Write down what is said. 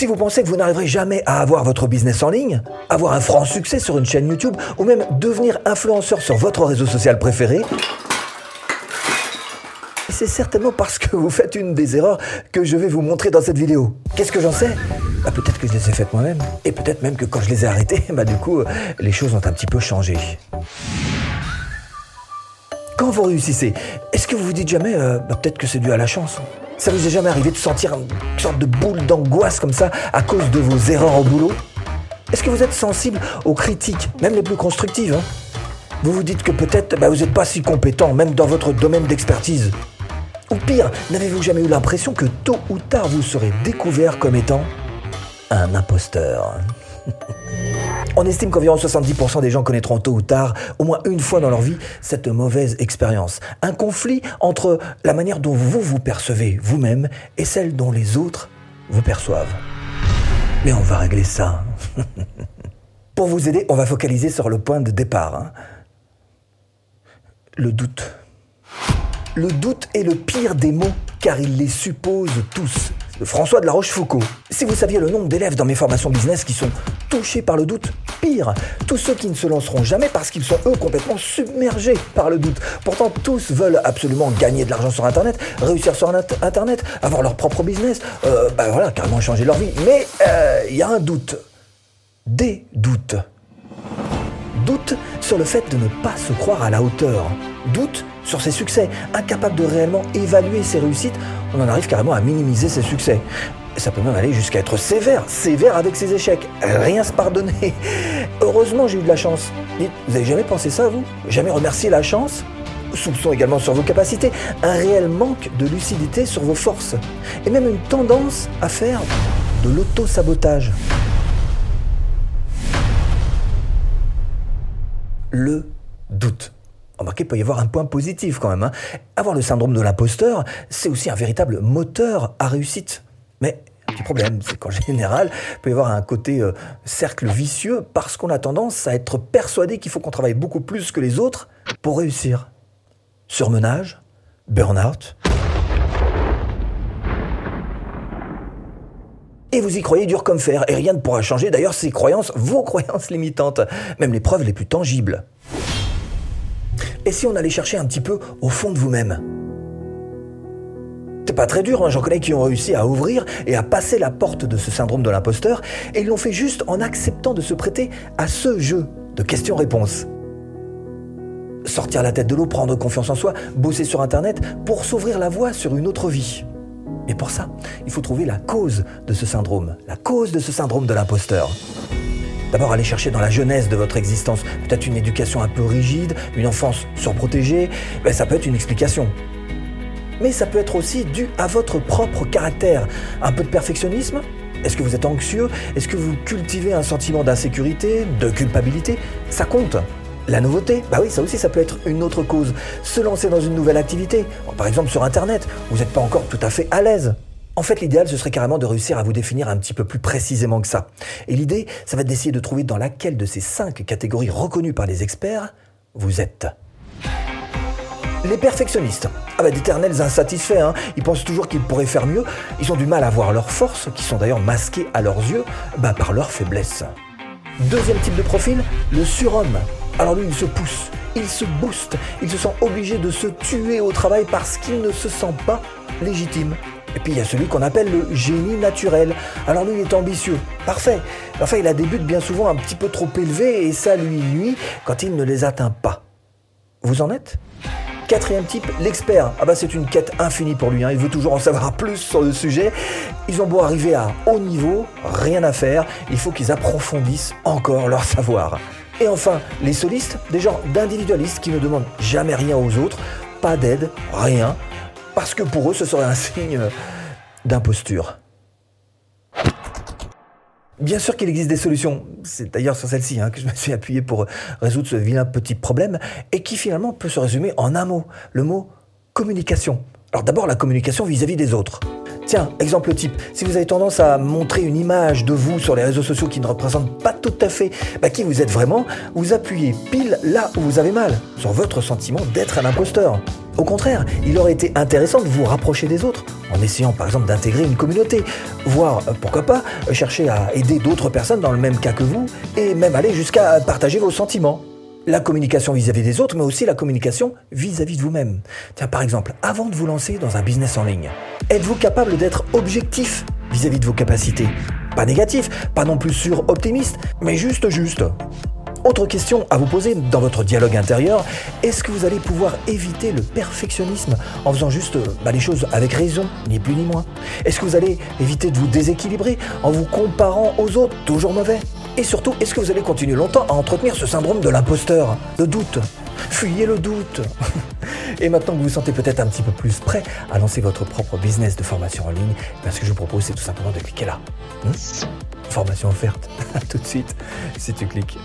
Si vous pensez que vous n'arriverez jamais à avoir votre business en ligne, avoir un franc succès sur une chaîne YouTube ou même devenir influenceur sur votre réseau social préféré, c'est certainement parce que vous faites une des erreurs que je vais vous montrer dans cette vidéo. Qu'est-ce que j'en sais? Bah, Peut-être que je les ai faites moi-même. Et peut-être même que quand je les ai arrêtées, bah, du coup, les choses ont un petit peu changé. Quand vous réussissez, est-ce que vous vous dites jamais, euh, bah, peut-être que c'est dû à la chance? Ça vous est jamais arrivé de sentir une sorte de boule d'angoisse comme ça à cause de vos erreurs au boulot? Est-ce que vous êtes sensible aux critiques, même les plus constructives hein? Vous vous dites que peut-être bah, vous n'êtes pas si compétent, même dans votre domaine d'expertise. Ou pire, n'avez-vous jamais eu l'impression que tôt ou tard vous serez découvert comme étant un imposteur? On estime qu'environ 70% des gens connaîtront tôt ou tard, au moins une fois dans leur vie, cette mauvaise expérience. Un conflit entre la manière dont vous vous percevez vous-même et celle dont les autres vous perçoivent. Mais on va régler ça. Pour vous aider, on va focaliser sur le point de départ. Hein. Le doute. Le doute est le pire des mots car il les suppose tous. François de la Rochefoucauld. Si vous saviez le nombre d'élèves dans mes formations business qui sont touchés par le doute, pire, tous ceux qui ne se lanceront jamais parce qu'ils sont eux complètement submergés par le doute. Pourtant, tous veulent absolument gagner de l'argent sur Internet, réussir sur Internet, avoir leur propre business, euh, bah voilà, carrément changer leur vie. Mais euh, il y a un doute. Des doutes. Doute sur le fait de ne pas se croire à la hauteur. Doute sur ses succès. Incapable de réellement évaluer ses réussites, on en arrive carrément à minimiser ses succès. Ça peut même aller jusqu'à être sévère, sévère avec ses échecs, rien se pardonner. Heureusement, j'ai eu de la chance. vous avez jamais pensé ça, vous? Jamais remercié la chance? Soupçon également sur vos capacités, un réel manque de lucidité sur vos forces, et même une tendance à faire de l'auto-sabotage. Le doute. Remarquez, il peut y avoir un point positif quand même. Hein. Avoir le syndrome de l'imposteur, c'est aussi un véritable moteur à réussite. Mais le problème, c'est qu'en général, il peut y avoir un côté euh, cercle vicieux parce qu'on a tendance à être persuadé qu'il faut qu'on travaille beaucoup plus que les autres pour réussir. Surmenage, burn-out. Et vous y croyez dur comme fer, et rien ne pourra changer d'ailleurs ces croyances, vos croyances limitantes, même les preuves les plus tangibles. Et si on allait chercher un petit peu au fond de vous-même? C'est pas très dur, hein. j'en connais qui ont réussi à ouvrir et à passer la porte de ce syndrome de l'imposteur, et ils l'ont fait juste en acceptant de se prêter à ce jeu de questions-réponses. Sortir la tête de l'eau, prendre confiance en soi, bosser sur Internet pour s'ouvrir la voie sur une autre vie. Et pour ça, il faut trouver la cause de ce syndrome, la cause de ce syndrome de l'imposteur. D'abord, aller chercher dans la jeunesse de votre existence. Peut-être une éducation un peu rigide, une enfance surprotégée. Ben, ça peut être une explication. Mais ça peut être aussi dû à votre propre caractère. Un peu de perfectionnisme Est-ce que vous êtes anxieux Est-ce que vous cultivez un sentiment d'insécurité, de culpabilité? Ça compte. La nouveauté, bah oui, ça aussi, ça peut être une autre cause. Se lancer dans une nouvelle activité, par exemple sur Internet, vous n'êtes pas encore tout à fait à l'aise. En fait, l'idéal, ce serait carrément de réussir à vous définir un petit peu plus précisément que ça. Et l'idée, ça va être d'essayer de trouver dans laquelle de ces cinq catégories reconnues par les experts vous êtes. Les perfectionnistes, ah bah d'éternels insatisfaits, hein. ils pensent toujours qu'ils pourraient faire mieux, ils ont du mal à voir leurs forces, qui sont d'ailleurs masquées à leurs yeux bah, par leurs faiblesses. Deuxième type de profil, le surhomme. Alors lui, il se pousse, il se booste, il se sent obligé de se tuer au travail parce qu'il ne se sent pas légitime. Et puis il y a celui qu'on appelle le génie naturel. Alors lui, il est ambitieux. Parfait. Enfin, il a des buts bien souvent un petit peu trop élevés et ça lui nuit quand il ne les atteint pas. Vous en êtes? Quatrième type, l'expert. Ah bah c'est une quête infinie pour lui, hein. il veut toujours en savoir plus sur le sujet. Ils ont beau arriver à haut niveau, rien à faire, il faut qu'ils approfondissent encore leur savoir. Et enfin, les solistes, des gens d'individualistes qui ne demandent jamais rien aux autres, pas d'aide, rien, parce que pour eux, ce serait un signe d'imposture. Bien sûr qu'il existe des solutions, c'est d'ailleurs sur celle-ci hein, que je me suis appuyé pour résoudre ce vilain petit problème, et qui finalement peut se résumer en un mot, le mot communication. Alors d'abord la communication vis-à-vis des autres. Tiens, exemple type, si vous avez tendance à montrer une image de vous sur les réseaux sociaux qui ne représente pas tout à fait bah, qui vous êtes vraiment, vous appuyez pile là où vous avez mal, sur votre sentiment d'être un imposteur. Au contraire, il aurait été intéressant de vous rapprocher des autres, en essayant par exemple d'intégrer une communauté, voire euh, pourquoi pas chercher à aider d'autres personnes dans le même cas que vous, et même aller jusqu'à partager vos sentiments. La communication vis-à-vis des autres, mais aussi la communication vis-à-vis de vous-même. Tiens, par exemple, avant de vous lancer dans un business en ligne, êtes-vous capable d'être objectif vis-à-vis -vis de vos capacités? Pas négatif, pas non plus sur-optimiste, mais juste juste. Autre question à vous poser dans votre dialogue intérieur, est-ce que vous allez pouvoir éviter le perfectionnisme en faisant juste bah, les choses avec raison, ni plus ni moins? Est-ce que vous allez éviter de vous déséquilibrer en vous comparant aux autres, toujours mauvais? Et surtout, est-ce que vous allez continuer longtemps à entretenir ce syndrome de l'imposteur, de doute? Fuyez le doute Et maintenant que vous vous sentez peut-être un petit peu plus prêt à lancer votre propre business de formation en ligne, ben, ce que je vous propose, c'est tout simplement de cliquer là. Hmm? Formation offerte. tout de suite, si tu cliques.